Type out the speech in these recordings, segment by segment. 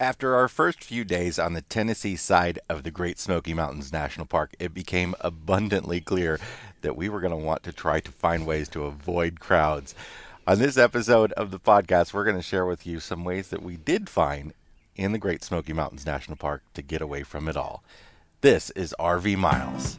After our first few days on the Tennessee side of the Great Smoky Mountains National Park, it became abundantly clear that we were going to want to try to find ways to avoid crowds. On this episode of the podcast, we're going to share with you some ways that we did find in the Great Smoky Mountains National Park to get away from it all. This is RV Miles.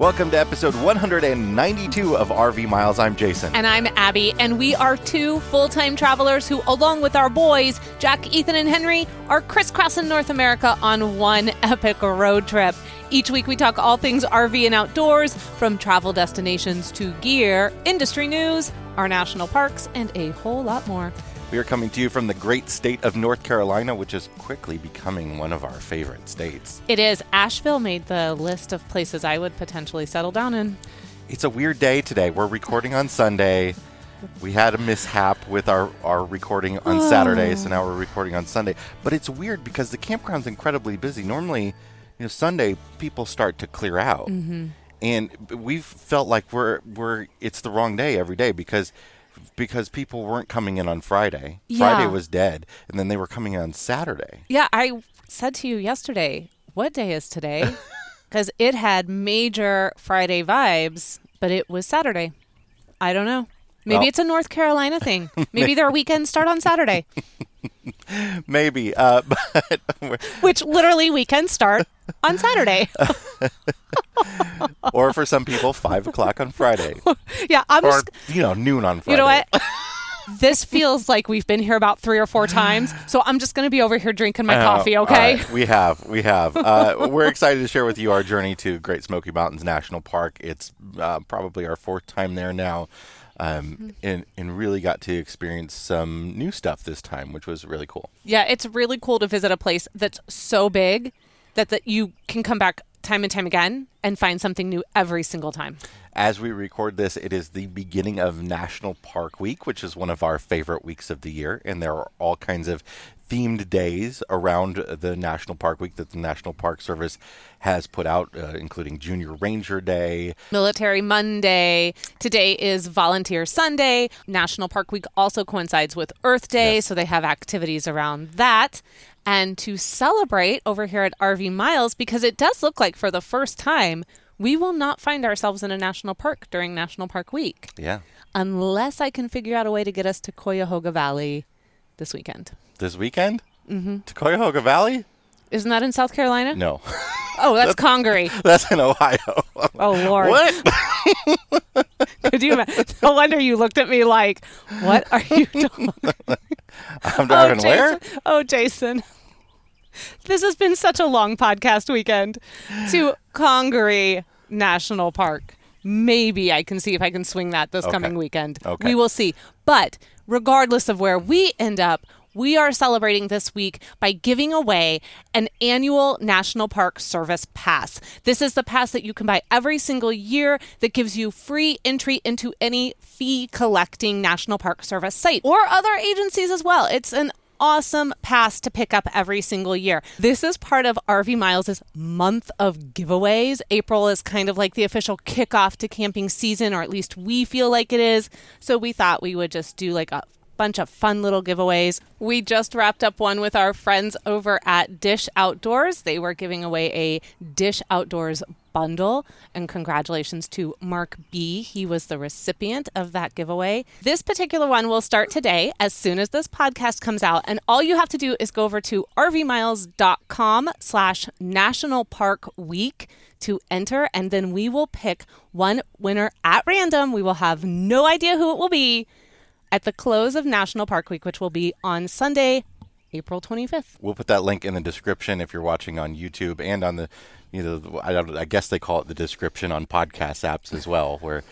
Welcome to episode 192 of RV Miles. I'm Jason. And I'm Abby, and we are two full time travelers who, along with our boys, Jack, Ethan, and Henry, are crisscrossing North America on one epic road trip. Each week, we talk all things RV and outdoors, from travel destinations to gear, industry news, our national parks, and a whole lot more. We are coming to you from the great state of North Carolina, which is quickly becoming one of our favorite states. It is. Asheville made the list of places I would potentially settle down in. It's a weird day today. We're recording on Sunday. We had a mishap with our, our recording on Saturday, so now we're recording on Sunday. But it's weird because the campground's incredibly busy. Normally, you know, Sunday people start to clear out. Mm-hmm. And we've felt like we're we're it's the wrong day every day because because people weren't coming in on Friday. Yeah. Friday was dead, and then they were coming on Saturday. Yeah, I said to you yesterday, what day is today? Because it had major Friday vibes, but it was Saturday. I don't know. Maybe Well- it's a North Carolina thing. Maybe their weekends start on Saturday, Maybe, uh, but which literally weekends start on Saturday. or for some people, five o'clock on Friday, yeah, I'm or just. you know, noon on Friday. You know what? this feels like we've been here about three or four times, so I'm just going to be over here drinking my Oh, coffee, okay? right. We have, we have. Uh, we're excited to share with you our journey to Great Smoky Mountains National Park. It's uh, probably our fourth time there now, um, and and really got to experience some new stuff this time, which was really cool. Yeah, it's really cool to visit a place that's so big that, that you can come back time and time again and find something new every single time. As we record this, it is the beginning of National Park Week, which is one of our favorite weeks of the year, and there are all kinds of themed days around the National Park Week that the National Park Service has put out, uh, including Junior Ranger Day, Military Monday. Today is Volunteer Sunday. National Park Week also coincides with Earth Day, Yes. so they have activities around that. And to celebrate over here at RV Miles, because it does look like for the first time, we will not find ourselves in a national park during National Park Week, Yeah. unless I can figure out a way to get us to Cuyahoga Valley this weekend. This weekend? Mm-hmm. To Cuyahoga Valley? Isn't that in South Carolina? No. Oh, that's Congaree. That's in Ohio. Oh, Lord. what? Could you imagine? No wonder you looked at me like, what are you doing? I'm driving oh, where? Jason. Oh, Jason. This has been such a long podcast weekend to Congaree National Park. Maybe I can see if I can swing that this Okay. coming weekend. Okay. We will see. But regardless of where we end up, we are celebrating this week by giving away an annual National Park Service pass. This is the pass that you can buy every single year that gives you free entry into any fee collecting National Park Service site or other agencies as well. It's an awesome pass to pick up every single year. This is part of RV Miles' month of giveaways. April is kind of like the official kickoff to camping season, or at least we feel like it is. So we thought we would just do like a bunch of fun little giveaways. We just wrapped up one with our friends over at Dish Outdoors. They were giving away a Dish Outdoors bundle, and congratulations to Mark B. He was the recipient of that giveaway. This particular one will start today as soon as this podcast comes out, and all you have to do is go over to rvmiles.com slash national park week to enter, and then we will pick one winner at random. We will have no idea who it will be at the close of National Park Week, which will be on Sunday, April 25th. We'll put that link in the description if you're watching on YouTube and on the, you know, I, don't, I guess they call it the description on podcast apps as well, where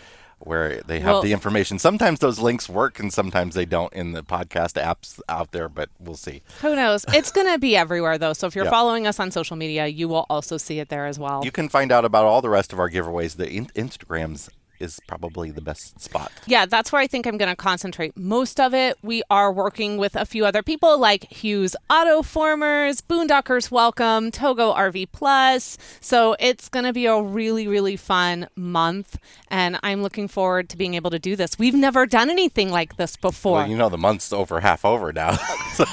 where they have Well- the information. Sometimes those links work and sometimes they don't in the podcast apps out there, but we'll see. Who knows? It's going to be everywhere, though. So if you're Yeah. following us on social media, you will also see it there as well. You can find out about all the rest of our giveaways. The in- Instagrams is probably the best spot. Yeah, that's where I think I'm going to concentrate most of it. We are working with a few other people like Hughes Autoformers, Boondockers Welcome, Togo RV Plus. So it's going to be a really, really fun month. And I'm looking forward to being able to do this. We've never done anything like this before. Well, you know the month's over half over now. So-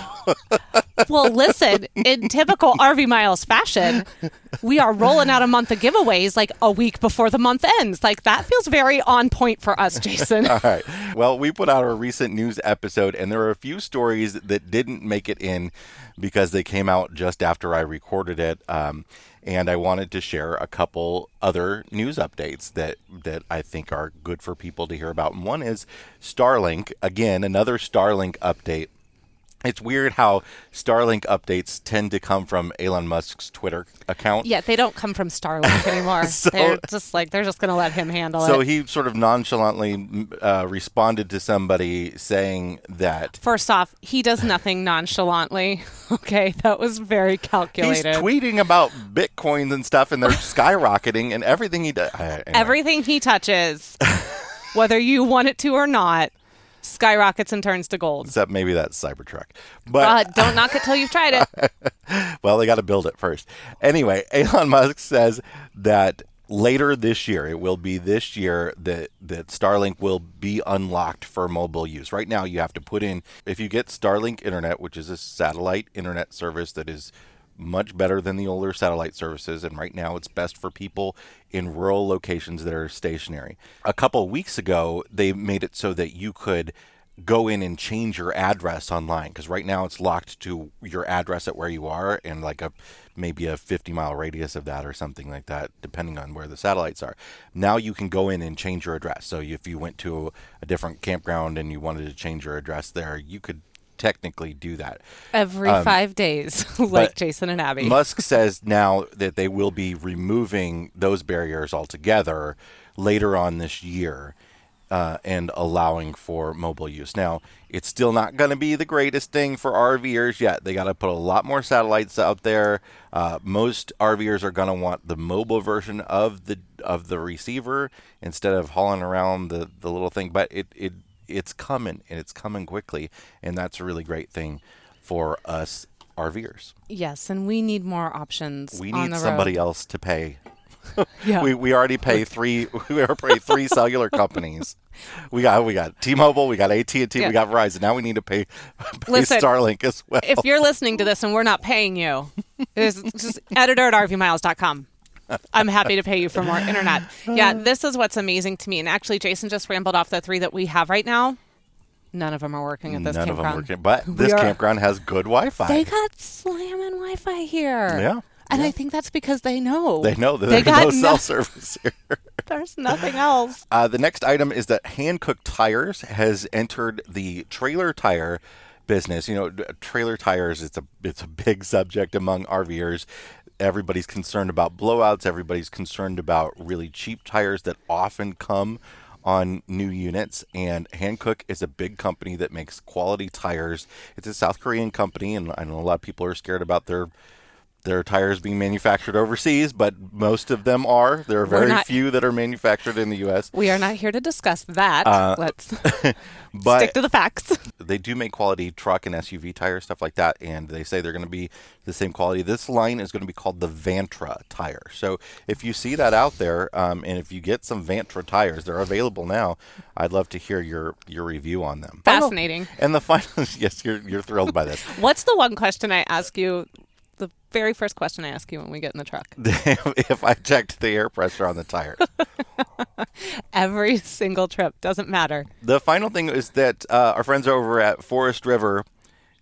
Well, listen, in typical RV Miles fashion, we are rolling out a month of giveaways like a week before the month ends. Like that feels very on point for us, Jason. All right. Well, we put out a recent news episode, and there were a few stories that didn't make it in because they came out just after I recorded it. Um, and I wanted to share a couple other news updates that that I think are good for people to hear about. And one is Starlink. Again, another Starlink update. It's weird how Starlink updates tend to come from Elon Musk's Twitter account. Yeah, they don't come from Starlink anymore. So- they're just like they're just going to let him handle So it. So he sort of nonchalantly uh, responded to somebody saying that First off, he does nothing nonchalantly. Okay, that was very calculated. he's tweeting about bitcoins and stuff, and they're skyrocketing, and everything he does. Uh, anyway. Everything he touches, whether you want it to or not, skyrockets and turns to gold. Except maybe that's Cybertruck. But Uh, don't knock it till you've tried it. well, they got to build it first. Anyway, Elon Musk says that later this year, it will be this year that that Starlink will be unlocked for mobile use. Right now, you have to put in if you get Starlink Internet, which is a satellite internet service that is much better than the older satellite services and right now it's best for people in rural locations that are stationary. A couple weeks ago, they made it so that you could go in and change your address online because right now it's locked to your address at where you are and like a maybe a 50 mile radius of that or something like that depending on where the satellites are now you can go in and change your address so if you went to a different campground and you wanted to change your address there you could technically do that Every five days, like Jason and Abby. Musk says now that they will be removing those barriers altogether later on this year uh, and allowing for mobile use. Now, it's still not going to be the greatest thing for RVers yet. They got to put a lot more satellites out there. Uh, most RVers are going to want the mobile version of the of the receiver instead of hauling around the, the little thing. But it, it it's coming and it's coming quickly, and that's a really great thing for us RVers. yes, and we need more options. We need somebody road. else to pay. Yeah. We we already pay three we already pay three cellular companies. We got we got T-Mobile, we got AT&T, Yeah. we got Verizon. Now we need to pay, pay Listen, Starlink as well. if you're listening to this and we're not paying you, it's just editor at rvmiles.com. I'm happy to pay you for more internet. Yeah, this is what's amazing to me. And actually, Jason just rambled off the three that we have right now. None of them are working at this None of them campground. working, but this are- campground has good Wi-Fi. They got slamming Wi-Fi here. Yeah, And I think that's because they know. they know that They there's no got cell no- service here. There's nothing else. Uh, the next item is that Hankook Tires has entered the trailer tire business. You know, trailer tires it's a it's a big subject among RVers. Everybody's concerned about blowouts. Everybody's concerned about really cheap tires that often come on new units. And Hankook is a big company that makes quality tires. It's a South Korean company, and I know a lot of people are scared about their their tires being manufactured overseas, but most of them are. There are very not- few that are manufactured in the U.S. We are not here to discuss that. Let's Uh, But stick to the facts. they do make quality truck and SUV tires, stuff like that, and they say they're going to be the same quality. This line is going to be called the Vantra tire. So if you see that out there, um, and if you get some Vantra tires, they're available now. I'd love to hear your your review on them. Fascinating. And the final, yes, you're you're thrilled by this. What's the one question I ask you? The very first question I ask you when we get in the truck. if I checked the air pressure on the tire. Every single trip doesn't matter. The final thing is that uh, our friends over at Forest River,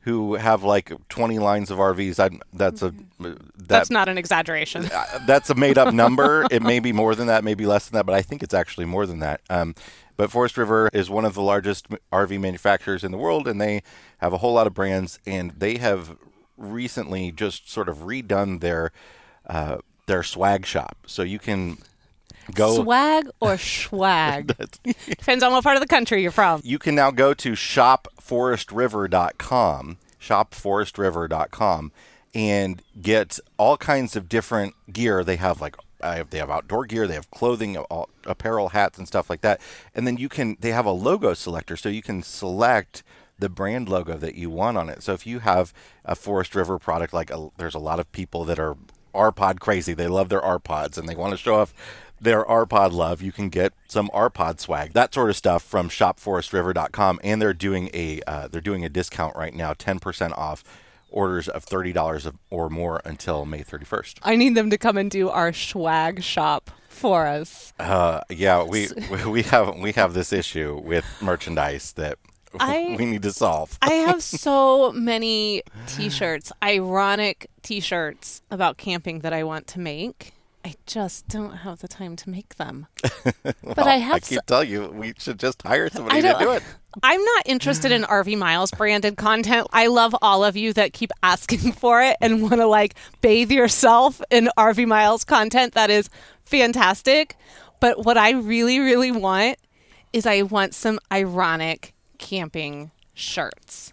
who have like 20 lines of RVs, I, that's a that, That's not an exaggeration. uh, that's a made up number. It may be more than that, maybe less than that, but I think it's actually more than that. Um, but Forest River is one of the largest RV manufacturers in the world, and they have a whole lot of brands, and they have recently just sort of redone their uh, their swag shop, so you can Go. Swag or swag? Depends on what part of the country you're from. You can now go to shopforestriver.com, shopforestriver.com, and get all kinds of different gear. They have like uh, they have outdoor gear, they have clothing, all, apparel, hats, and stuff like that. And then you can they have a logo selector, so you can select the brand logo that you want on it. So if you have a Forest River product, like a, there's a lot of people that are RPod crazy, they love their RPods and they want to show off their RPod love, you can get some RPod swag, that sort of stuff from shopforestriver.com. And they're doing a uh, they're doing a discount right now, ten percent off orders of thirty dollars or more until May thirty first. I need them to come and do our swag shop for us. Uh, yeah, we we have we have this issue with merchandise that I- we need to solve. I have so many t-shirts, ironic t-shirts about camping that I want to make. I just don't have the time to make them. but I have I keep telling you, we should just hire somebody to do it. I'm not interested in RV Miles branded content. I love all of you that keep asking for it and want to like bathe yourself in RV Miles content. That is fantastic. But what I really, really want is I want some ironic camping shirts.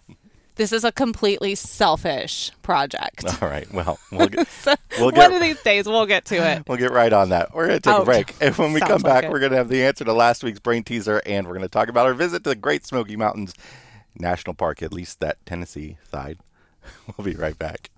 This is a completely selfish project. All right. Well, we'll get, So We'll one of these days we'll get to it. we'll get right on that. We're going to take Oh, a break. And when we come back, it. we're going to have the answer to last week's brain teaser, and we're going to talk about our visit to the Great Smoky Mountains National Park, at least that Tennessee side. We'll be right back.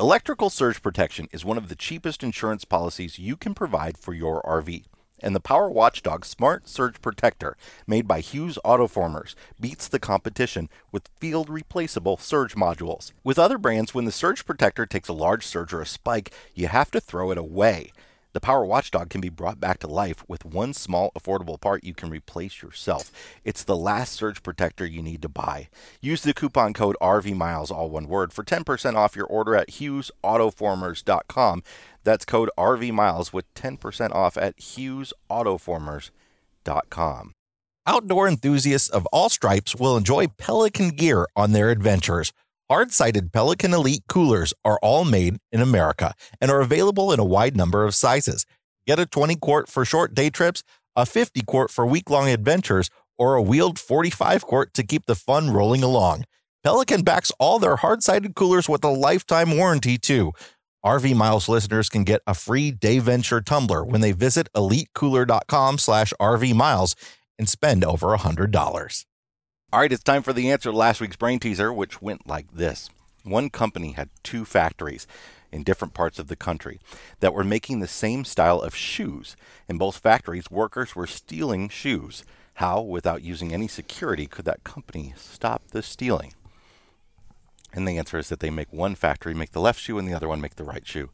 Electrical surge protection is one of the cheapest insurance policies you can provide for your RV. And the Power Watchdog Smart Surge Protector, made by Hughes Autoformers, beats the competition with field replaceable surge modules. With other brands, when the surge protector takes a large surge or a spike, you have to throw it away. The Power Watchdog can be brought back to life with one small, affordable part you can replace yourself. It's the last surge protector you need to buy. Use the coupon code RVMiles, all one word, for 10% off your order at HughesAutoformers.com. That's code RVMiles with 10% off at HughesAutoformers.com. Outdoor enthusiasts of all stripes will enjoy Pelican gear on their adventures. Hard sided Pelican Elite coolers are all made in America and are available in a wide number of sizes. Get a 20 quart for short day trips, a 50 quart for week long adventures, or a wheeled 45 quart to keep the fun rolling along. Pelican backs all their hard sided coolers with a lifetime warranty, too. RV Miles listeners can get a free Dayventure tumbler when they visit elitecooler.com slash RV Miles and spend over $100. All right, it's time for the answer to last week's brain teaser, which went like this. One company had two factories in different parts of the country that were making the same style of shoes. In both factories, workers were stealing shoes. How, without using any security, could that company stop the stealing? And the answer is that they make one factory make the left shoe and the other one make the right shoe.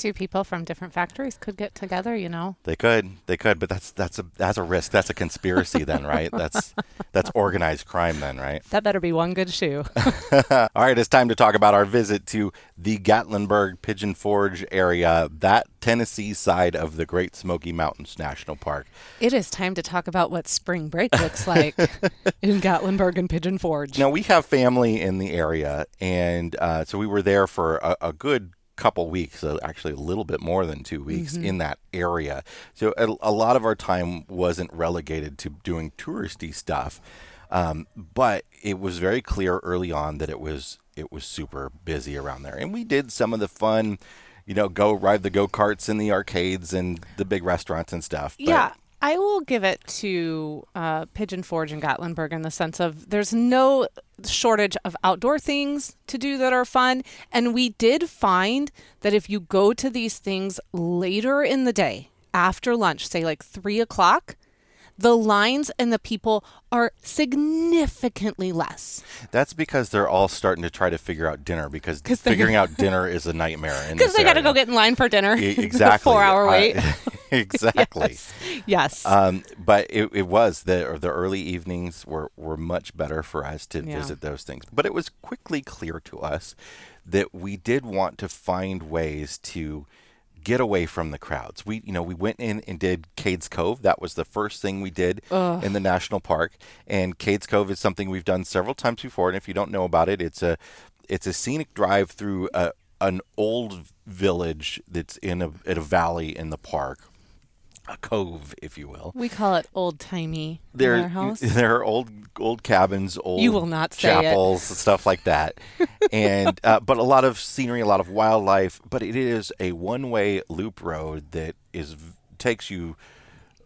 Two people from different factories could get together, you know. They could, they could, but that's that's a that's a risk. That's a conspiracy, then, right? That's that's organized crime, then, right? That better be one good shoe. All right, it's time to talk about our visit to the Gatlinburg Pigeon Forge area, that Tennessee side of the Great Smoky Mountains National Park. it is time to talk about what spring break looks like in Gatlinburg and Pigeon Forge. Now we have family in the area, and uh, so we were there for a, a good couple weeks, uh, actually a little bit more than two weeks in that area. So a, a lot of our time wasn't relegated to doing touristy stuff, um, but it was very clear early on that it was it was super busy around there, and we did some of the fun. You know, go ride the go karts in the arcades and the big restaurants and stuff. but- Yeah, I will give it to uh, Pigeon Forge and Gatlinburg in the sense of there's no shortage of outdoor things to do that are fun. And we did find that if you go to these things later in the day, after lunch, say like three o'clock, the lines and the people are significantly less. That's because they're all starting to try to figure out dinner because figuring out dinner is a nightmare. Because they got to go get in line for dinner. E- exactly Four hour wait. exactly. yes. Um, but it, it was the the early evenings were, were much better for us to Yeah. visit those things. But it was quickly clear to us that we did want to find ways to get away from the crowds. We you know we went in and did Cades Cove. That was the first thing we did in the national park. And Cades Cove is something we've done several times before. And if you don't know about it, it's a it's a scenic drive through a an old village that's in a in a valley in the park, a cove, if you will. We call it old timey in There, our house. there are old old cabins, old You will not say chapels, stuff like that, and uh, but a lot of scenery, a lot of wildlife. But it is a one way loop road that is takes you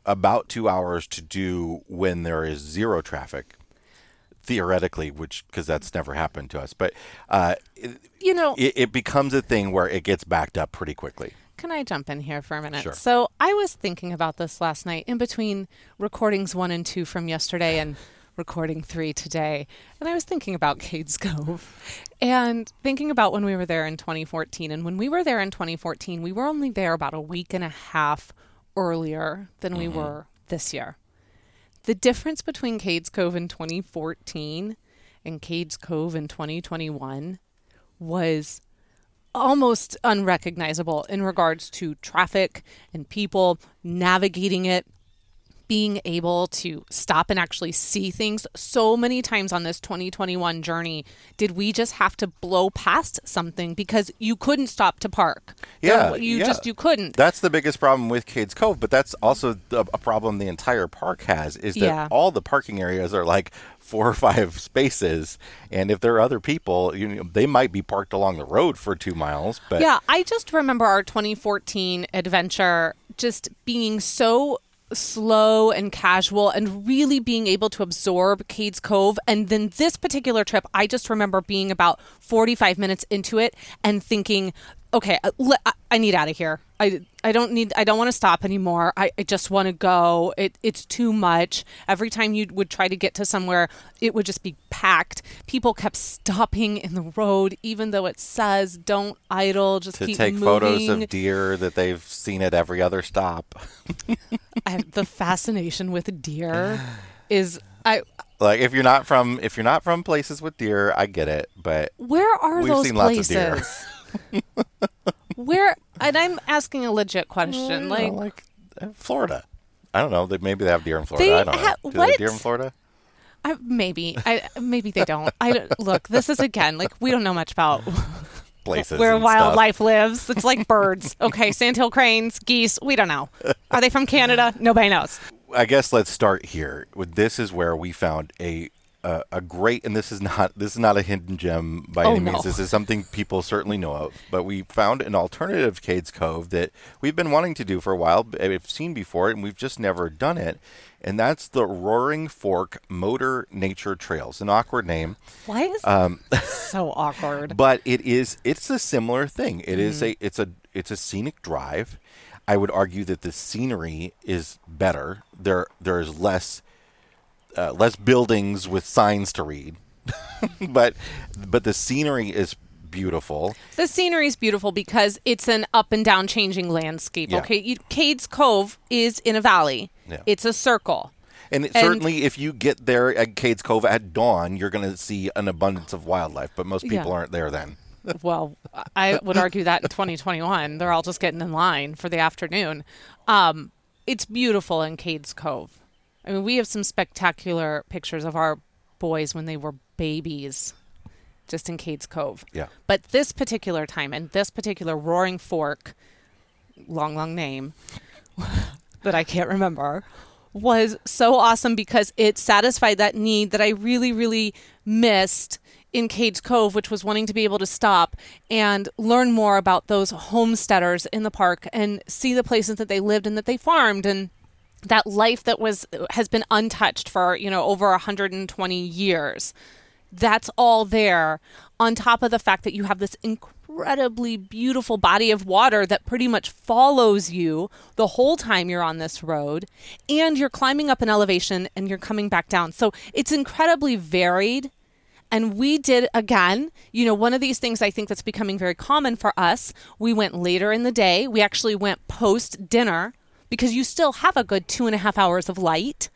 about two hours to do when there is zero traffic. Theoretically, which because that's never happened to us, but uh, You know, it, it becomes a thing where it gets backed up pretty quickly. Can I jump in here for a minute? Sure. So I was thinking about this last night in between recordings one and two from yesterday and recording three today. And I was thinking about Cades Cove and thinking about when we were there in 2014. And when we were there in 2014, we were only there about a week and a half earlier than we mm-hmm. were this year. The difference between Cades Cove in 2014 and Cades Cove in 2021 was almost unrecognizable in regards to traffic and people navigating it being able to stop and actually see things so many times on this 2021 journey did we just have to blow past something because you couldn't stop to park Yeah, There- you yeah. just you couldn't That's the biggest problem with Cades Cove, but that's also the, a problem the entire park has is that Yeah. all the parking areas are like four or five spaces, and if there are other people, you know, they might be parked along the road for two miles. But Yeah, I just remember our 2014 adventure just being so slow and casual and really being able to absorb Cades Cove. And then this particular trip, I just remember being about 45 minutes into it and thinking, okay, uh, I- I need out of here. I, I don't need I don't want to stop anymore. I, I just want to go. It it's too much. Every time you would try to get to somewhere, it would just be packed. People kept stopping in the road, even though it says don't idle, just to keep take moving. photos of deer that they've seen at every other stop. I, the fascination with deer is I Like if you're not from if you're not from places with deer, I get it, but where are We've those seen lots of deer. places? where and I'm asking a legit question. you know, like like uh, Florida. I don't know. They, maybe they have deer in Florida. They I don't know. ha- Do they have what? deer in Florida? I, maybe I maybe they don't. I don't- look. This is again like we don't know much about Places where and stuff. wildlife lives. It's like birds. Okay, sandhill cranes, geese. We don't know. Are they from Canada? Nobody knows. I guess let's start here. This is where we found a a, a great, and this is not this is not a hidden gem by Oh, any no. means. This is something people certainly know of. But we found an alternative Cades Cove that we've been wanting to do for a while. We've seen before, and we've just never done it. And that's the Roaring Fork Motor Nature Trails. An awkward name. Why is Um, so awkward? but it is it's a similar thing It is Mm-hmm. a it's a it's a scenic drive i would argue that the scenery is better there there's less uh, less buildings with signs to read but but the scenery is beautiful The scenery is beautiful because it's an up and down changing landscape. Yeah. Okay, you, Cades Cove is in a valley. Yeah. It's a circle. and, it, And- certainly if you get there at cades cove at dawn you're going to see an abundance of wildlife but most people Yeah. aren't there then well, I would argue that in 2021, they're all just getting in line for the afternoon. Um, it's beautiful in Cades Cove. I mean, we have some spectacular pictures of our boys when they were babies, just in Cades Cove. yeah But this particular time and this particular Roaring Fork, long, long name that I can't remember, was so awesome because it satisfied that need that I really, really missed in Cades Cove, which was wanting to be able to stop and learn more about those homesteaders in the park and see the places that they lived and that they farmed and that life that was has been untouched for you know over 120 years that's all there on top of the fact that you have this incredibly beautiful body of water that pretty much follows you the whole time you're on this road and you're climbing up an elevation and you're coming back down so it's incredibly varied and we did again, you know, one of these things I think that's becoming very common for us. We went later in the day. We actually went post dinner because you still have a good two and a half hours of light.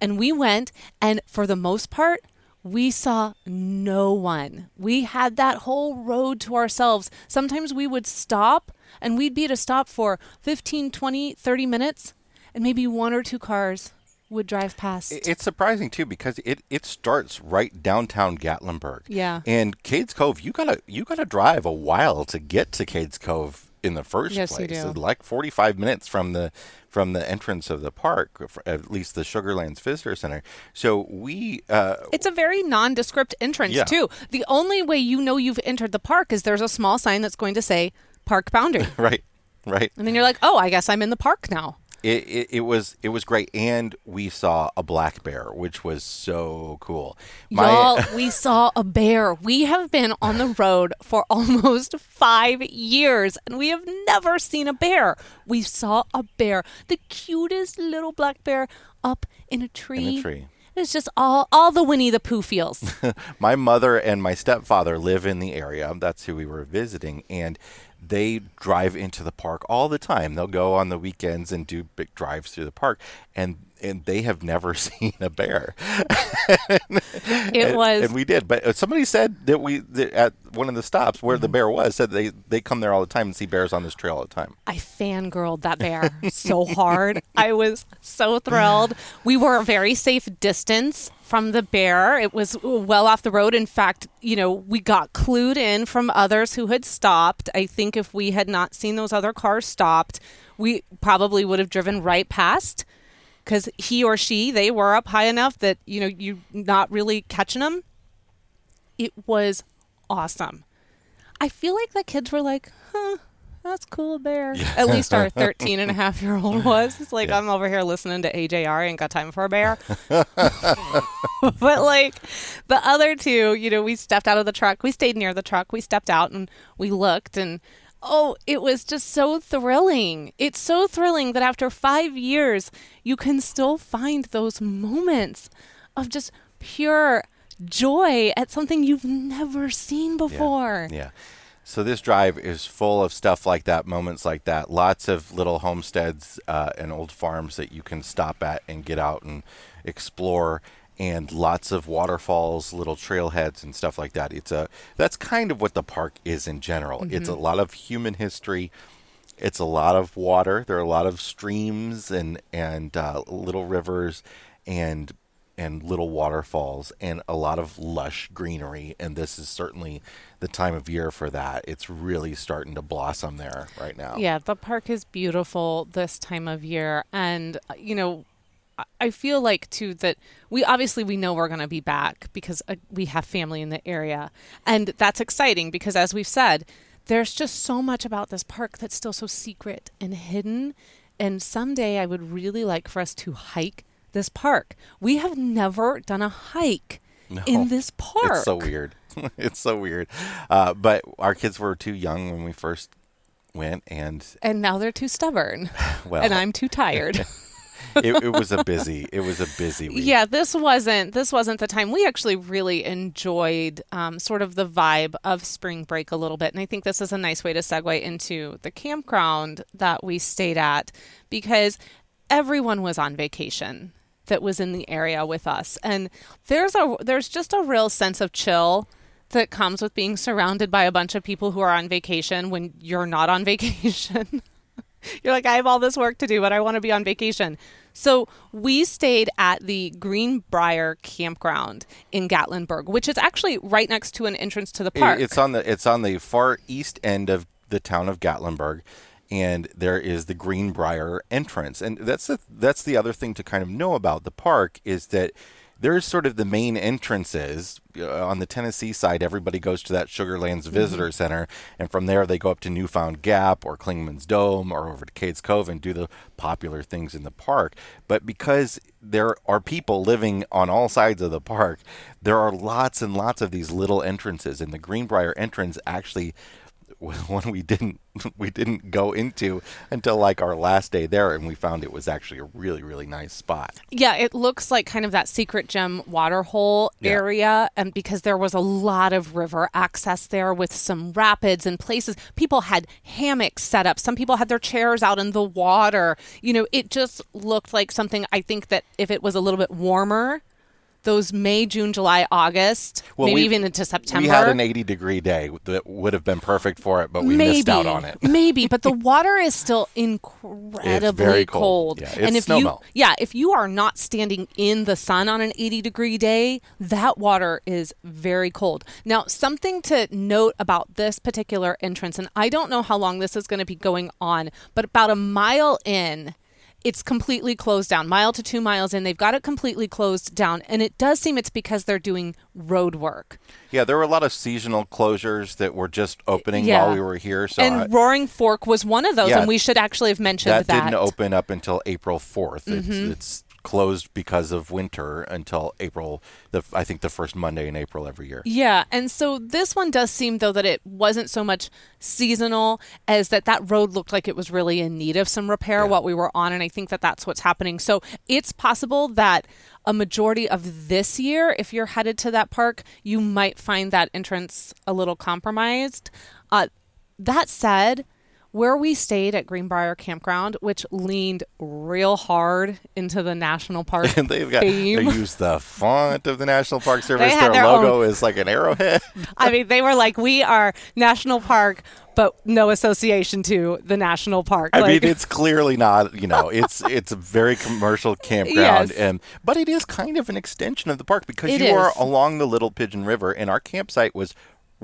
And we went, and for the most part, we saw no one. We had that whole road to ourselves. Sometimes we would stop and we'd be at a stop for 15, 20, 30 minutes, and maybe one or two cars would drive past. It's surprising too because it, it starts right downtown Gatlinburg. Yeah. And Cades Cove, you gotta you gotta drive a while to get to Cades Cove in the first Yes, you place. do. Like forty five minutes from the from the entrance of the park, at least the Sugarlands Visitor Center. So we uh, It's a very nondescript entrance Yeah. too. The only way you know you've entered the park is there's a small sign that's going to say park boundary. right right. and then you're like, "Oh, I guess I'm in the park now." It, it, it was it was great, and we saw a black bear, which was so cool. Y'all, we saw a bear. We have been on the road for almost five years and we have never seen a bear. We saw a bear, the cutest little black bear up in a tree. In a tree. It's just all all the Winnie the Pooh feels. my mother and my stepfather live in the area. That's who we were visiting, and they drive into the park all the time. They'll go on the weekends and do big drives through the park, and and they have never seen a bear. It and, was and we did. But uh, somebody said that we that at one of the stops where the bear was said they they come there all the time and see bears on this trail all the time. I fangirled that bear so hard. I was so thrilled. We were a very safe distance from the bear. It was well off the road. In fact, you know, we got clued in from others who had stopped. I think if we had not seen those other cars stopped, we probably would have driven right past because he or she, they were up high enough that, you know, you're not really catching them. It was awesome. I feel like the kids were like, huh, that's cool, bear. At least our 13 and a half year old was. It's like, Yeah. I'm over here listening to AJR, ain't got time for a bear. but like the other two, you know, we stepped out of the truck, we stayed near the truck, we stepped out and we looked and Oh, it was just so thrilling. It's so thrilling that after five years, you can still find those moments of just pure joy at something you've never seen before. Yeah. So this drive is full of stuff like that, moments like that. Lots of little homesteads uh, and old farms that you can stop at and get out and explore, and lots of waterfalls, little trailheads, and stuff like that. It's a that's kind of what the park is in general. It's a lot of human history. It's a lot of water. There are a lot of streams and and uh, little rivers and and little waterfalls and a lot of lush greenery. And this is certainly the time of year for that. It's really starting to blossom there right now. Yeah, the park is beautiful this time of year. And, you know, I- feel like too that we obviously we know we're going to be back because uh, we have family in the area. And that's exciting because as we've said, there's just so much about this park that's still so secret and hidden. And someday I would really like for us to hike this park. We have never done a hike in this park. It's so weird. it's so weird. Uh, but our kids were too young when we first went, and And now they're too stubborn. well, and I'm too tired. It, it was a busy. It was a busy week. Yeah, this wasn't this wasn't the time. We actually really enjoyed um, sort of the vibe of spring break a little bit, and I think this is a nice way to segue into the campground that we stayed at because everyone was on vacation that was in the area with us, and there's a there's just a real sense of chill that comes with being surrounded by a bunch of people who are on vacation when you're not on vacation. You're like, I have all this work to do, but I want to be on vacation. So we stayed at the Greenbrier campground in Gatlinburg, which is actually right next to an entrance to the park. It's on the it's on the far east end of the town of Gatlinburg, and there is the Greenbrier entrance. And that's the that's the other thing to kind of know about the park is that there's sort of the main entrances uh, on the Tennessee side. Everybody goes to that Sugarlands Visitor Center, and from there they go up to Newfound Gap or Clingman's Dome or over to Cades Cove and do the popular things in the park. But because there are people living on all sides of the park, there are lots and lots of these little entrances, and the Greenbrier entrance actually one we didn't we didn't go into until like our last day there and we found it was actually a really really nice spot yeah, it looks like kind of that secret gem water hole Yeah. area. And because there was a lot of river access there with some rapids and places, people had hammocks set up. Some people had their chairs out in the water. You know, it just looked like something I think that if it was a little bit warmer, those May, June, July, August, Well, maybe even into September. We had an 80 degree day that would have been perfect for it, but we maybe, missed out on it. maybe, but the water is still incredibly very cold. cold. Yeah, and it's if you, yeah, if you are not standing in the sun on an 80 degree day, that water is very cold. Now, something to note about this particular entrance, and I don't know how long this is going to be going on, but about a mile in, it's completely closed down. Mile to two miles in, they've got it completely closed down. And it does seem it's because they're doing road work. Yeah, there were a lot of seasonal closures that were just opening Yeah. while we were here. So and I- Roaring Fork was one of those, Yeah. and we should actually have mentioned that, that. didn't open up until April 4th. Mm-hmm. It's, it's closed because of winter until April, the, I think the first Monday in April every year. Yeah, and so this one does seem though that it wasn't so much seasonal as that that road looked like it was really in need of some repair what we were on and I think that that's what's happening. So it's possible that a majority of this year if you're headed to that park, you might find that entrance a little compromised. Uh that said, where we stayed at Greenbrier Campground, which leaned real hard into the national park And they've got they theme. use the font of the National Park Service. Their, their logo is like an arrowhead. I mean, they were like, "We are national park, but no association to the national park." I like, mean, it's clearly not. You know, it's it's a very commercial campground, Yes. and but it is kind of an extension of the park because It you are along the Little Pigeon River, and our campsite was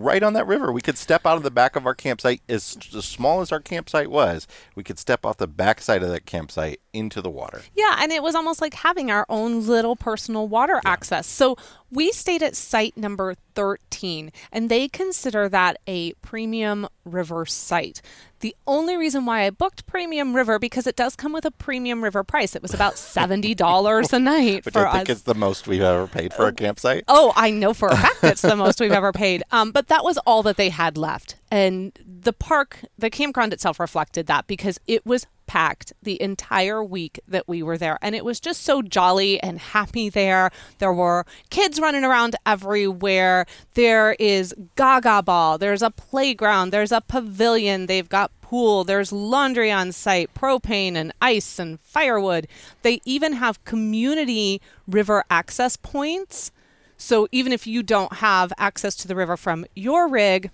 right on that river. We could step out of the back of our campsite, as, as small as our campsite was. We could step off the back side of that campsite into the water. yeah, and it was almost like having our own little personal water access. So we stayed at site number thirteen, and they consider that a premium river site. The only reason why I booked Premium River because it does come with a Premium River price. It was about seventy dollars a night Which for I think us. is the most we've ever paid for a campsite. Oh, I know for a fact it's the most we've ever paid. Um, but that was all that they had left. And the park, the campground itself reflected that because it was packed the entire week that we were there. And it was just so jolly and happy there. There were kids running around everywhere. There is gaga ball. There's a playground. There's a pavilion. They've got pool. There's laundry on site, propane and ice and firewood. They even have community river access points. So even if you don't have access to the river from your rig,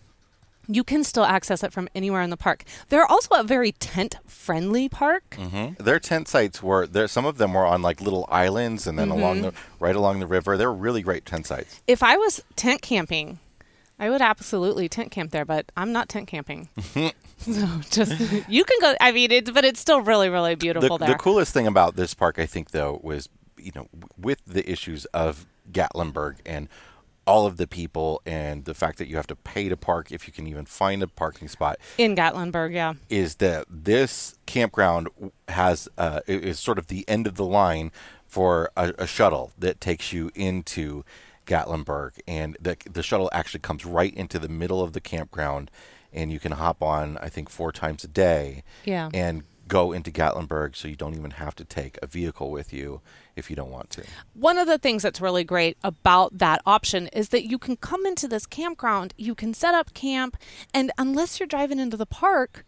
you can still access it from anywhere in the park. They're also a very tent friendly park. Mhm. Their tent sites were there. Some of them were on like little islands, and then along the right along the river. They're really great tent sites. If I was tent camping, I would absolutely tent camp there, but I'm not tent camping. so just you can go. I mean, it's but it's still really, really beautiful the there. The coolest thing about this park, I think, though, was you know with the issues of Gatlinburg and all of the people and the fact that you have to pay to park if you can even find a parking spot in Gatlinburg, yeah. is that this campground has uh, is sort of the end of the line for a, a shuttle that takes you into Gatlinburg, and the the shuttle actually comes right into the middle of the campground, and you can hop on I think four times a day, Yeah. and go into Gatlinburg, so you don't even have to take a vehicle with you if you don't want to. One of the things that's really great about that option is that you can come into this campground, you can set up camp, and unless you're driving into the park,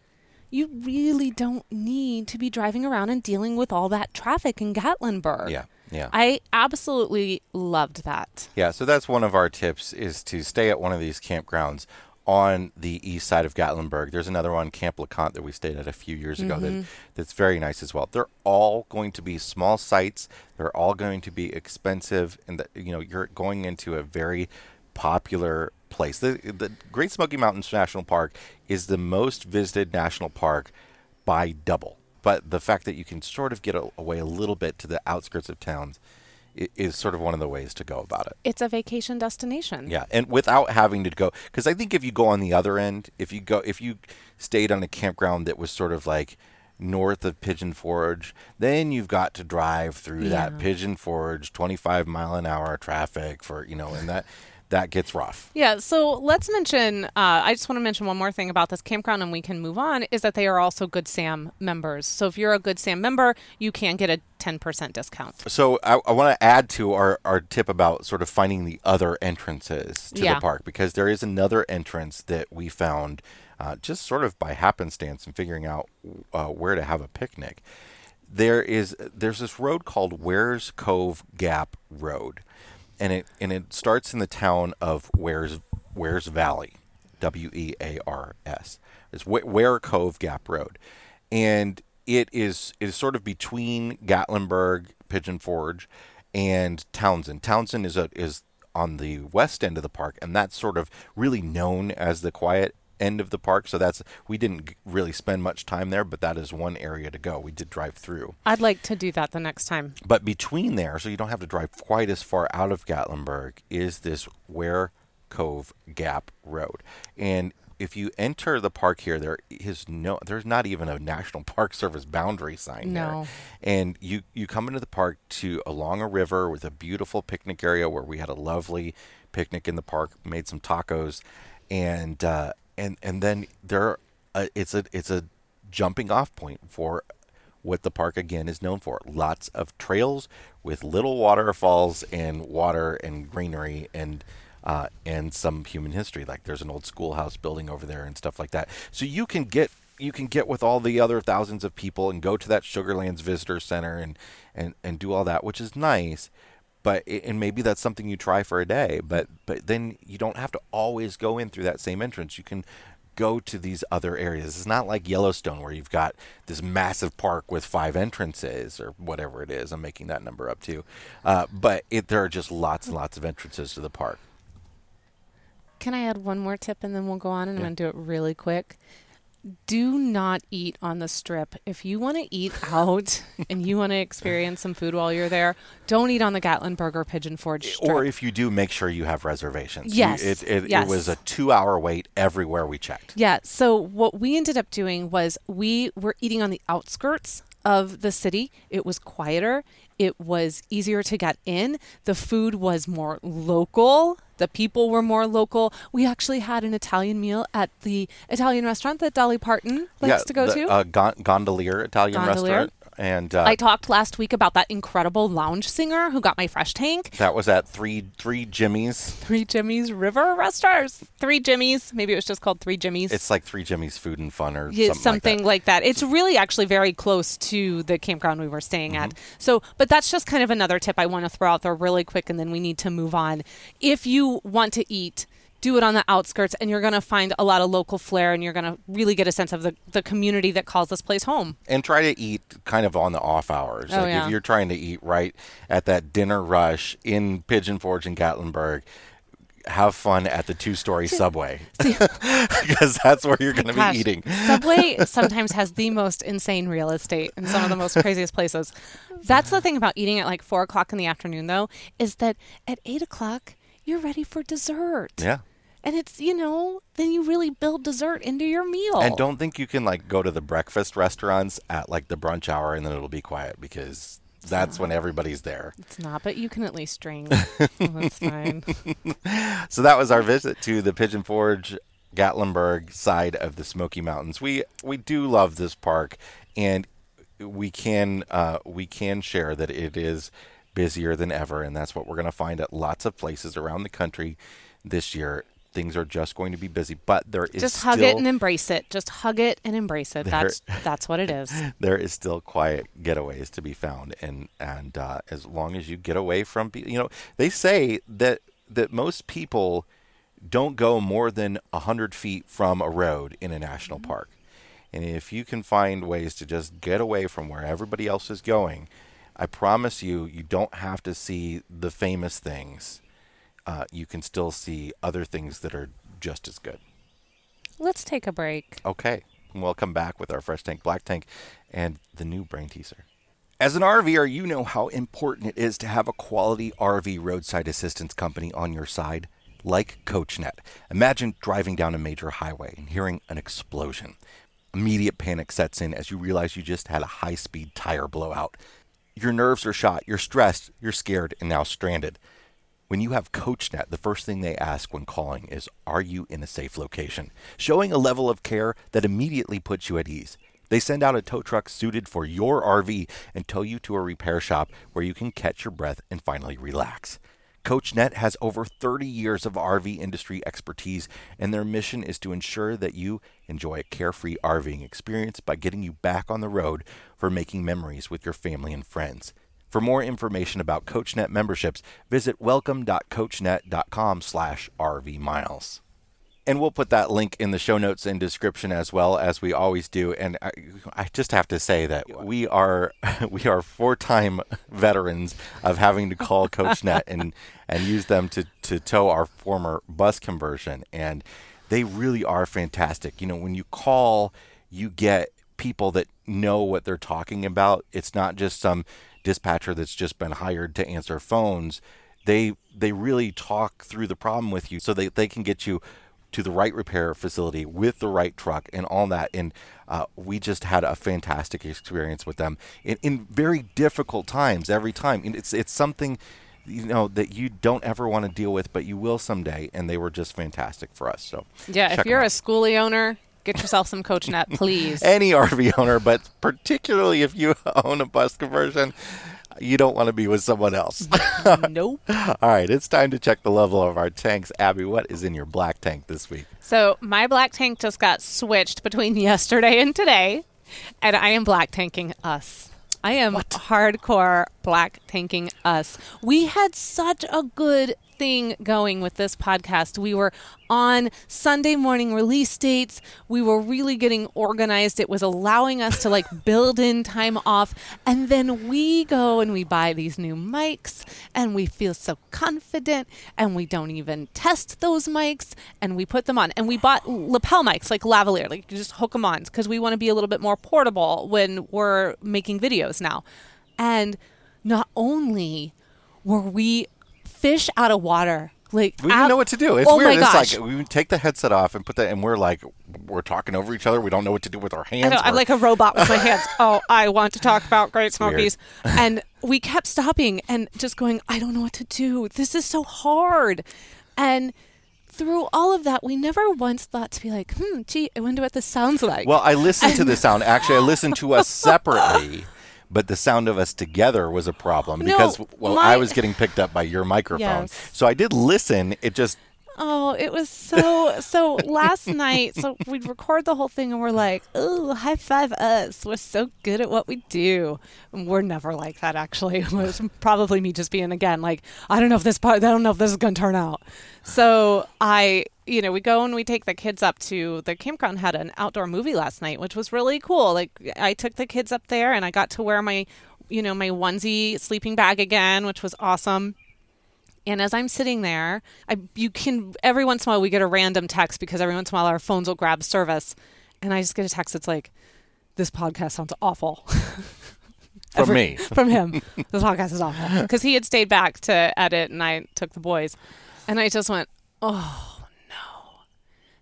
you really don't need to be driving around and dealing with all that traffic in Gatlinburg. Yeah, yeah. I absolutely loved that. Yeah, so that's one of our tips is to stay at one of these campgrounds on the east side of Gatlinburg. There's another one, Camp LeConte, that we stayed at a few years ago that, mm-hmm. that's very nice as well. They're all going to be small sites. They're all going to be expensive, and that you know you're going into a very popular place. The, the Great Smoky Mountains National Park is the most visited national park by double. But the fact that you can sort of get away a little bit to the outskirts of towns is sort of one of the ways to go about it. It's a vacation destination. Yeah, and without having to go, because I think if you go on the other end, if you go, if you stayed on a campground that was sort of like north of Pigeon Forge, then you've got to drive through that Pigeon Forge, twenty-five mile an hour traffic for you know, and that that gets rough. Yeah, so let's mention. Uh, I just want to mention one more thing about this campground, and we can move on. Is that they are also Good Sam members. So if you're a Good Sam member, you can get a 10% discount. So I, I want to add to our, our tip about sort of finding the other entrances to Yeah. the park because there is another entrance that we found uh, just sort of by happenstance and figuring out uh, where to have a picnic. There is there's this road called Wears Cove Gap Road, and it and it starts in the town of Wears Wears Valley, W E A R S. It's Wear Cove Gap Road, and it is it is sort of between Gatlinburg, Pigeon Forge, and Townsend. Townsend is a is on the west end of the park, and that's sort of really known as the quiet end of the park. So that's we didn't really spend much time there, but that is one area to go. We did drive through. I'd like to do that the next time. But between there, so you don't have to drive quite as far out of Gatlinburg, is this Wear Cove Gap Road, and if you enter the park here, there is no, there's not even a National Park Service boundary sign no. here. And you you come into the park to along a river with a beautiful picnic area where we had a lovely picnic in the park, made some tacos, and uh, and and then there uh, it's a it's a jumping off point for what the park again is known for. Lots of trails with little waterfalls and water and greenery and uh, and some human history. Like there's an old schoolhouse building over there and stuff like that. So you can get you can get with all the other thousands of people and go to that sugarlands visitor center and and and do all that which is nice but and maybe that's something you try for a day but but then you don't have to always go in through that same entrance. You can go to these other areas. It's not like yellowstone where you've got this massive park with five entrances or whatever it is. I'm making that number up too. Uh, but it, there are just lots and lots of entrances to the park. Can i add one more tip and then we'll go on and yeah. i'm going to do it really quick do not eat on the strip. If you want to eat out and you want to experience some food while you're there, don't eat on the Gatlinburg or Pigeon Forge strip. Or if you do, make sure you have reservations. Yes. You, it, it, yes. it was a two hour wait everywhere we checked. Yeah. So what we ended up doing was we were eating on the outskirts of the city. It was quieter. It was easier to get in. The food was more local. The people were more local. We actually had an Italian meal at the Italian restaurant that Dolly Parton likes yeah, to go the, to. Uh, Gondolier Italian Gondolier. restaurant. And uh, I talked last week about that incredible lounge singer who got my fresh tank. That was at three three Jimmy's. Three Jimmy's River Restaurants. Three Jimmy's. Maybe it was just called Three Jimmy's. It's like Three Jimmy's Food and Fun or yeah, something, something like, that. like, that. It's really actually very close to the campground we were staying mm-hmm. at. So, but that's just kind of another tip I want to throw out there really quick, and then we need to move on. If you want to eat do it on the outskirts and you're going to find a lot of local flair and you're going to really get a sense of the, the community that calls this place home and try to eat kind of on the off hours oh, like yeah. if you're trying to eat right at that dinner rush in pigeon forge and gatlinburg have fun at the two-story subway because that's where you're going to be eating. Subway sometimes has the most insane real estate in some of the most craziest places. That's the thing about eating at like four o'clock in the afternoon, though, is that at eight o'clock you're ready for dessert. Yeah. And it's, you know, then you really build dessert into your meal. And don't think you can like go to the breakfast restaurants at like the brunch hour and then it'll be quiet because that's when everybody's there. It's not, but you can at least drink. that's fine. so that was our visit to the Pigeon Forge Gatlinburg side of the Smoky Mountains. We we do love this park, and we can uh, we can share that it is busier than ever, and that's what we're going to find at lots of places around the country this year. Things are just going to be busy, but there is just hug it and embrace it. Just hug it and embrace it. There, that's that's what it is. There is still quiet getaways to be found, and and uh, as long as you get away from people, you know, they say that that most people don't go more than hundred feet from a road in a national mm-hmm. park, and if you can find ways to just get away from where everybody else is going, I promise you, you don't have to see the famous things. Uh, you can still see other things that are just as good. Let's take a break. Okay. We'll come back with our Fresh Tank Black Tank and the new brain teaser. As an RVer, you know how important it is to have a quality RV roadside assistance company on your side, like CoachNet. Imagine driving down a major highway and hearing an explosion. Immediate panic sets in as you realize you just had a high speed tire blowout. Your nerves are shot, you're stressed, you're scared, and now stranded. When you have CoachNet, the first thing they ask when calling is Are you in a safe location? Showing a level of care that immediately puts you at ease. They send out a tow truck suited for your RV and tow you to a repair shop where you can catch your breath and finally relax. CoachNet has over 30 years of RV industry expertise, and their mission is to ensure that you enjoy a carefree RVing experience by getting you back on the road for making memories with your family and friends. For more information about CoachNet memberships, visit welcome.coachnet.com slash rvmiles. And we'll put that link in the show notes and description as well as we always do. And I, I just have to say that we are we are four-time veterans of having to call CoachNet and and use them to to tow our former bus conversion. And they really are fantastic. You know, when you call, you get people that know what they're talking about. It's not just some dispatcher that's just been hired to answer phones. They they really talk through the problem with you so they, they can get you to the right repair facility with the right truck and all that. And uh, we just had a fantastic experience with them in, in very difficult times every time. And it's it's something you know that you don't ever want to deal with, but you will someday. And they were just fantastic for us. So Yeah, if you're a schoolie owner, get yourself some CoachNet, please. any RV owner, but particularly if you own a bus conversion, you don't want to be with someone else. nope. All right, it's time to check the level of our tanks. Abby, what is in your black tank this week? So my black tank just got switched between yesterday and today, and I am black tanking us. I am hardcore black tanking us. We had such a good thing going with this podcast. We were on Sunday morning release dates. We were really getting organized. It was allowing us to like build in time off. And then we go and we buy these new mics and we feel so confident and we don't even test those mics and we put them on. And we bought lapel mics like lavalier, like just hook them on because we want to be a little bit more portable when we're making videos now. And not only were we fish out of water, like We didn't know what to do. It's oh weird. My it's gosh. like we would take the headset off and put that, and we're like, we're talking over each other. We don't know what to do with our hands. I know, I'm like a robot with my hands. Oh, I want to talk about Great. Smokies. and we kept stopping and just going, I don't know what to do. This is so hard. And through all of that, we never once thought to be like, hmm, gee, I wonder what this sounds like. Well, I listened to the sound. Actually, I listened to us separately, but the sound of us together was a problem No, because well, my- I was getting picked up by your microphone. Yes. So I did listen. It just Oh, it was so so last night. So we'd record the whole thing and we're like, oh, high five us. We're so good at what we do." And we're never like that actually. It was probably me just being again like, "I don't know if this part I don't know if this is going to turn out." So, I you know, we go and we take the kids up to the campground had an outdoor movie last night, which was really cool. Like I took the kids up there and I got to wear my you know, my onesie sleeping bag again, which was awesome. And as I'm sitting there, I you can every once in a while we get a random text because every once in a while our phones will grab service, and I just get a text that's like, "This podcast sounds awful." from Every- me. from him. this podcast is awful because he had stayed back to edit, and I took the boys, and I just went, "Oh no!"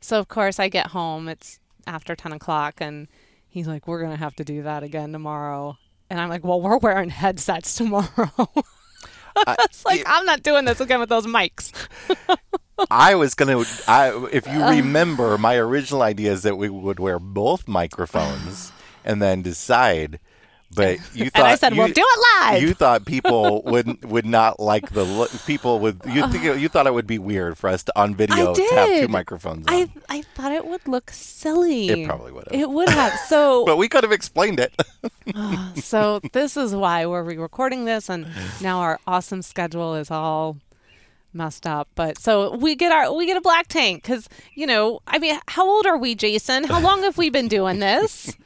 So of course I get home. It's after ten o'clock, and he's like, "We're gonna have to do that again tomorrow." And I'm like, "Well, we're wearing headsets tomorrow." it's like I'm not doing this again with those mics. I was gonna. I, if you remember, my original idea is that we would wear both microphones and then decide. But you thought And I said, you, "We'll do it live." You thought people would would not like the look. People would. You think you thought it would be weird for us to on video to have two microphones on. I I thought it would look silly. It probably would have. It would have. So but we could have explained it. Ah, so this is why we're re-recording this, and now our awesome schedule is all messed up. But so we get our we get a black tank because you know I mean how old are we, Jason? How long have we been doing this?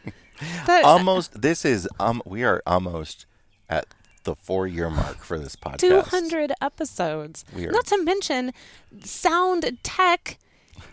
Almost. This is um. We are almost at the four year mark for this podcast. 200 episodes. Weird. Not to mention sound tech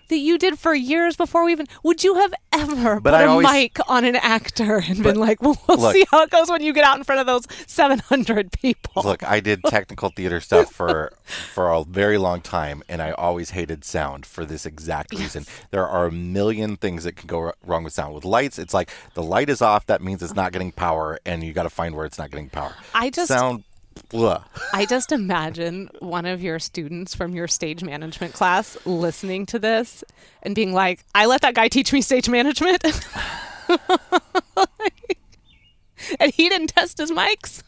that you did for years before we even. Would you have ever But put I a always- mic on an actor and been like, well, we'll look- see how it goes when you get out in front of those 700 people? Look, I did technical theater stuff for for a very long time, and I always hated sound for this exact reason. There are a million things that can go wr- wrong with sound. With lights, it's like the light is off. That means it's not getting power, and you got to find where it's not getting power. I just- sound. Blah. I just imagine one of your students from your stage management class listening to this and being like, I let that guy teach me stage management. and he didn't test his mics.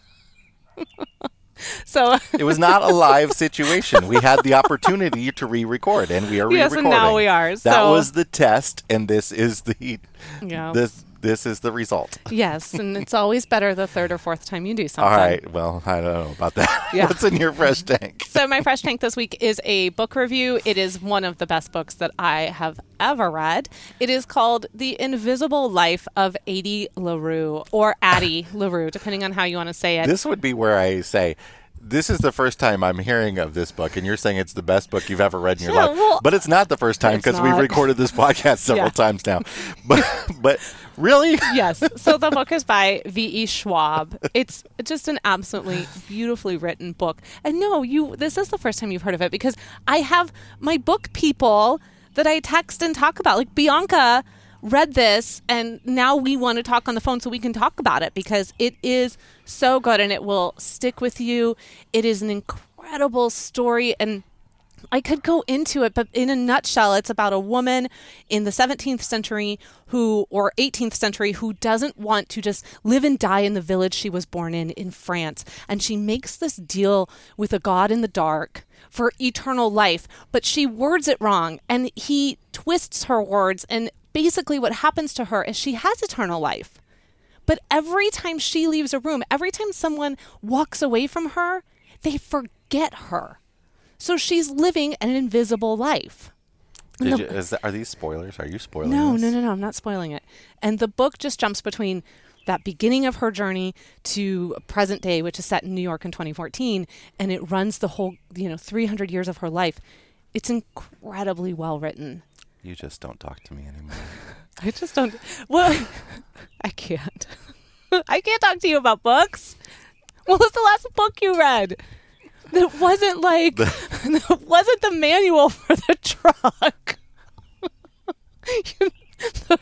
so It was not a live situation. We had the opportunity to re-record, and we are Yes, re-recording. Yes, and now we are, That was the test, and this is the Yeah. this this is the result. Yes, and it's always better the third or fourth time you do something. All right. Well, I don't know about that. Yeah. What's in your fresh tank? So my fresh tank this week is a book review. It is one of the best books that I have ever read. It is called The Invisible Life of Addie LaRue or Addie LaRue, depending on how you want to say it. This would be where I say, this is the first time I'm hearing of this book, and you're saying it's the best book you've ever read in your Yeah, life. well, but it's not the first time because we've recorded this podcast several Yeah. times now. But but really, yes. So the book is by V.E. Schwab. It's just an absolutely beautifully written book. And no, you this is the first time you've heard of it because I have my book people that I text and talk about. Like Bianca read this and now we want to talk on the phone so we can talk about it because it is so good and it will stick with you. It is an incredible story and I could go into it, but in a nutshell, it's about a woman in the 17th century who, or 18th century, who doesn't want to just live and die in the village she was born in, in France. And she makes this deal with a god in the dark for eternal life, but she words it wrong. And he twists her words. And basically, what happens to her is she has eternal life. But every time she leaves a room, every time someone walks away from her, they forget her. So she's living an invisible life. Did you, is that, are these spoilers? Are you spoiling? No, this? no, no, no. I'm not spoiling it. And the book just jumps between that beginning of her journey to present day, which is set in New York in 2014, and it runs the whole, you know, 300 years of her life. It's incredibly well written. You just don't talk to me anymore. I just don't. Well, I can't. I can't talk to you about books. What was the last book you read? That wasn't like that wasn't the manual for the truck. the,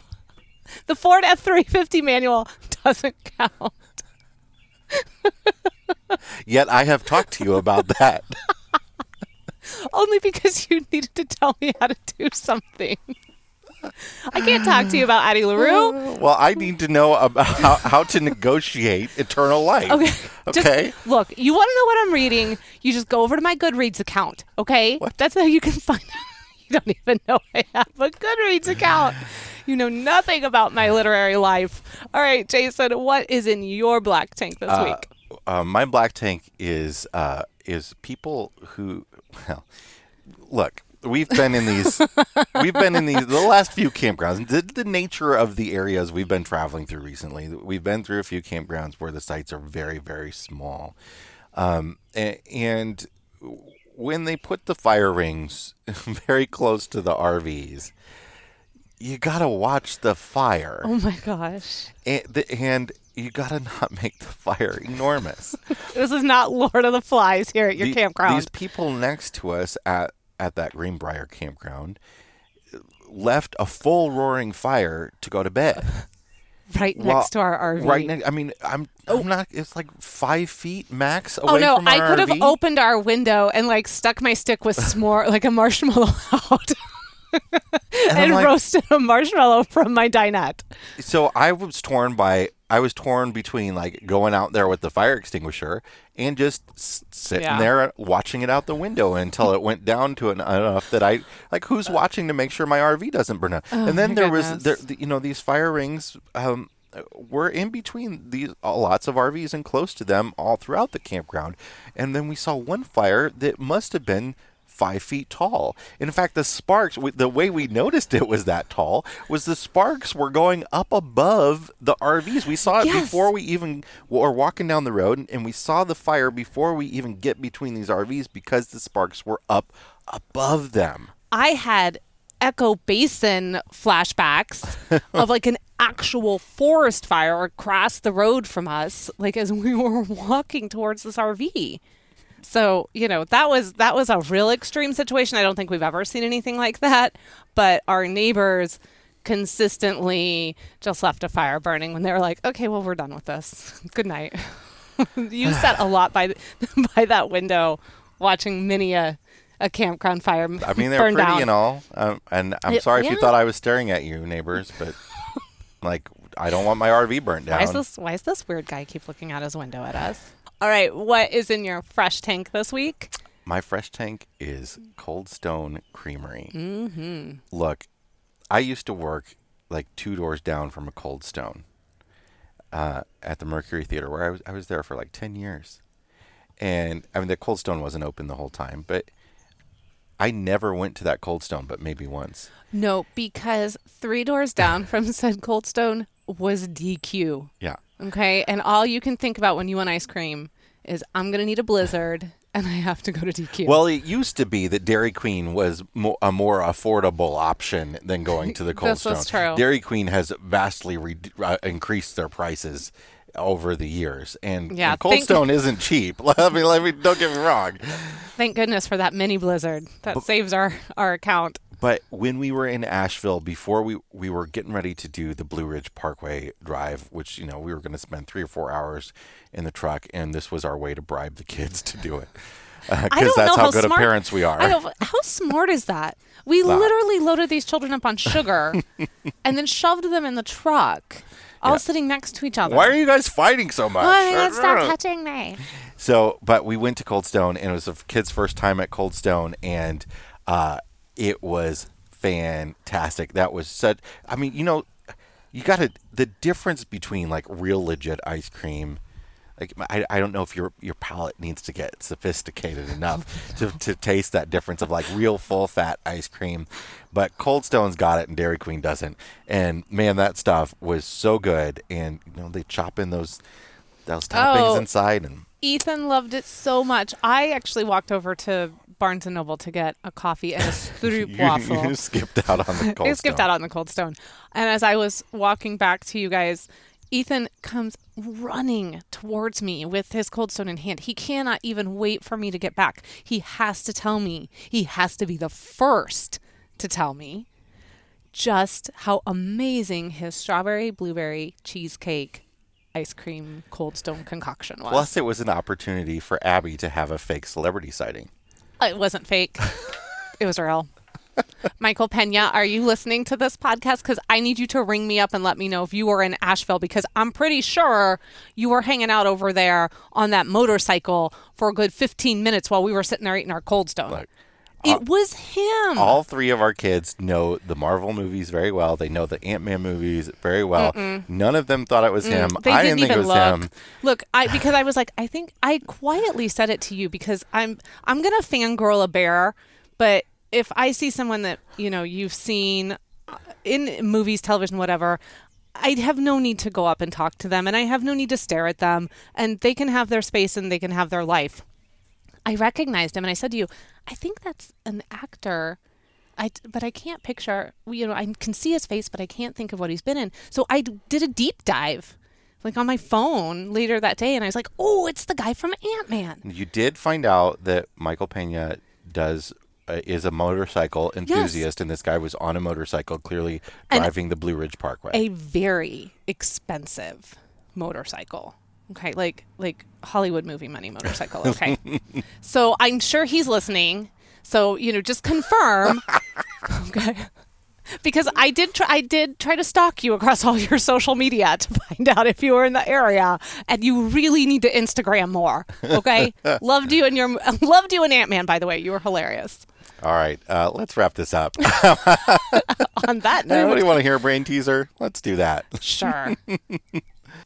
the Ford F three fifty manual doesn't count. Yet I have talked to you about that. Only because you needed to tell me how to do something. I can't talk to you about Addie LaRue. well, I need to know about how, how to negotiate eternal life. Okay. Okay. Just, look, you want to know what I'm reading? You just go over to my Goodreads account. Okay. That's how you can find. you don't even know I have a Goodreads account. You know nothing about my literary life. All right, Jason, what is in your black tank this week? uh, my black tank is uh, is people who well look we've been in these we've been in these the last few campgrounds the, the nature of the areas we've been traveling through recently we've been through a few campgrounds where the sites are very very small um, and when they put the fire rings very close to the RVs you gotta watch the fire Oh my gosh. and, the, and you gotta not make the fire enormous. This is not Lord of the Flies here at your The- campground. These people next to us at at that Greenbrier campground left a full roaring fire to go to bed. right next to our RV. Right next. I mean, I'm I'm oh. not. It's like five feet max oh, away Oh no! from I could have opened our window and like stuck my stick with s'more, like a marshmallow out, I'm and like- roasted a marshmallow from my dinette. so I was torn by. I was torn between like going out there with the fire extinguisher and just sitting Yeah. there watching it out the window until it went down to an, enough that I like who's watching to make sure my RV doesn't burn out. and then Oh there was there, you know these fire rings um, were in between these uh, lots of RVs and close to them all throughout the campground. And then we saw one fire that must have been five feet tall. In fact, the sparks, the way we noticed it was that tall, was the sparks were going up above the RVs. We saw it Yes. before we even were walking down the road, and- and we saw the fire before we even get between these RVs because the sparks were up above them. I had Echo Basin flashbacks of like an actual forest fire across the road from us, like as we were walking towards this RV. So you know that was that was a real extreme situation. I don't think we've ever seen anything like that. But our neighbors consistently just left a fire burning when they were like, "Okay, well we're done with this. Good night." you sat a lot by by that window watching many a a campground fire I mean, they're pretty down. and all. Um, and I'm It- sorry if you thought I was staring at you, neighbors, but like, I don't want my RV burnt down. Why is this? Why is this weird guy keep looking out his window at us? All right, what is in your fresh tank this week? My fresh tank is Cold Stone Creamery. Mm-hmm. Look, I used to work like two doors down from a Cold Stone uh, at the Mercury Theater, where I was I was there for like ten years, and I mean the Cold Stone wasn't open the whole time, but I never went to that Cold Stone, but maybe once. No, because three doors down from said Cold Stone was DQ. Yeah. Okay. And all you can think about when you want ice cream is I'm going to need a blizzard and I have to go to DQ. Well, it used to be that Dairy Queen was mo- a more affordable option than going to the Cold This Stone. is true. Dairy Queen has vastly re- uh, increased their prices over the years, and, Yeah, and Cold Stone isn't cheap. I mean, let me don't get me wrong. Thank goodness for that mini blizzard. That saves our, our account. But when we were in Asheville, before we we were getting ready to do the Blue Ridge Parkway drive, which you know we were going to spend three or four hours in the truck, and this was our way to bribe the kids to do it, because don't that's how, how good smart, of parents we are. I don't, how smart is that? We literally loaded these children up on sugar and then shoved them in the truck, all Yeah. sitting next to each other. Why are you guys fighting so much? Oh, my God, stop touching me. So, but we went to Cold Stone, and it was the kid's first time at Cold Stone, and uh, it was fantastic. That was such. I mean, you know, you got to the difference between like real legit ice cream. Like I, I don't know if your your palate needs to get sophisticated enough to, to taste that difference of like real full fat ice cream, but Cold Stone's got it and Dairy Queen doesn't. And man, that stuff was so good. And you know they chop in those those toppings Oh. inside and Ethan loved it so much. I actually walked over to Barnes and Noble to get a coffee and a stroop you, waffle. you skipped out on the cold I skipped stone. out on the cold stone. And as I was walking back to you guys, Ethan comes running towards me with his cold stone in hand. He cannot even wait for me to get back. He has to tell me. He has to be the first to tell me just how amazing his strawberry blueberry cheesecake ice cream cold stone concoction was. Plus, it was an opportunity for Abby to have a fake celebrity sighting. It wasn't fake. it was real. Michael Pena, are you listening to this podcast? Because I need you to ring me up and let me know if you were in Asheville because I'm pretty sure you were hanging out over there on that motorcycle for a good 15 minutes while we were sitting there eating our cold stone. Look, it was him. All three of our kids know the Marvel movies very well. They know the Ant Man movies very well. None of them thought it was him. Mm, They I didn't, didn't think even it was look. him. Look, I because I was like, I think I quietly said it to you because I'm I'm gonna fangirl a bear, but if I see someone that you know you've seen uh, in movies, television, whatever. I have no need to go up and talk to them, and I have no need to stare at them, and they can have their space and they can have their life. I recognized him, and I said to you, I think that's an actor. I, but I can't picture, you know, I can see his face, but I can't think of what he's been in. So I did a deep dive, like on my phone later that day, and I was like, oh, it's the guy from Ant Man. You did find out that Michael Pena does uh, is a motorcycle enthusiast, and this guy was on a motorcycle, clearly And- driving the Blue Ridge Parkway. A very expensive motorcycle. Okay, like like Hollywood movie money motorcycle. Okay, so I'm sure he's listening. So you know, just confirm. okay. Because I did try, I did try to stalk you across all your social media to find out if you were in the area, and you really need to Instagram more. Okay, loved you and your loved you and Ant Man. By the way, you were hilarious. All right, uh, let's wrap this up. On that note, Anybody want to hear a brain teaser? Let's do that. sure.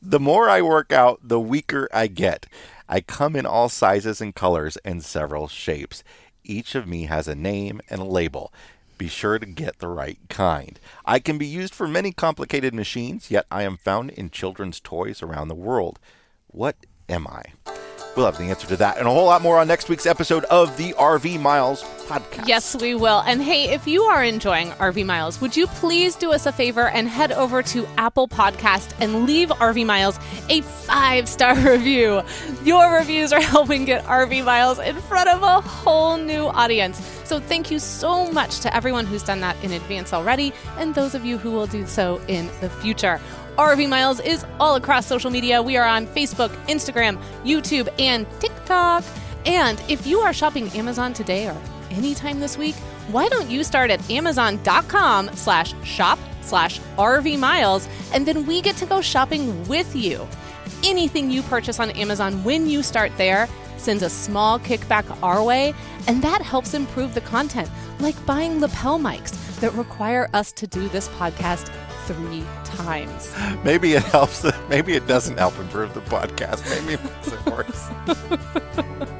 The more I work out, the weaker I get. I come in all sizes and colors and several shapes. Each of me has a name and a label. Be sure to get the right kind. I can be used for many complicated machines, yet I am found in children's toys around the world. What am I? We'll have the answer to that and a whole lot more on next week's episode of the RV Miles podcast. Yes, we will. And hey, if you are enjoying RV Miles, would you please do us a favor and head over to Apple Podcast and leave RV Miles a five star review? Your reviews are helping get RV Miles in front of a whole new audience. So thank you so much to everyone who's done that in advance already, and those of you who will do so in the future. RV Miles is all across social media. We are on Facebook, Instagram, YouTube, and TikTok. And if you are shopping Amazon today or anytime this week, why don't you start at amazon.com slash shop slash RV miles and then we get to go shopping with you. Anything you purchase on Amazon when you start there sends a small kickback our way, and that helps improve the content, like buying lapel mics that require us to do this podcast three times. Maybe it helps. Maybe it doesn't help improve the podcast. Maybe it makes it worse.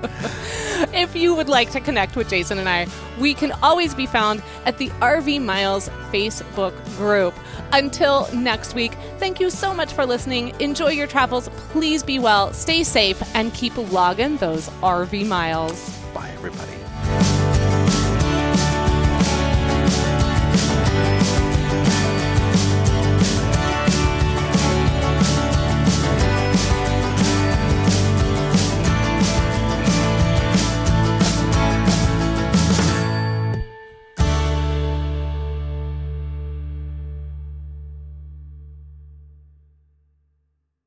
if you would like to connect with Jason and I, we can always be found at the RV Miles Facebook group. Until next week, thank you so much for listening. Enjoy your travels. Please be well, stay safe, and keep logging those RV miles. Bye, everybody.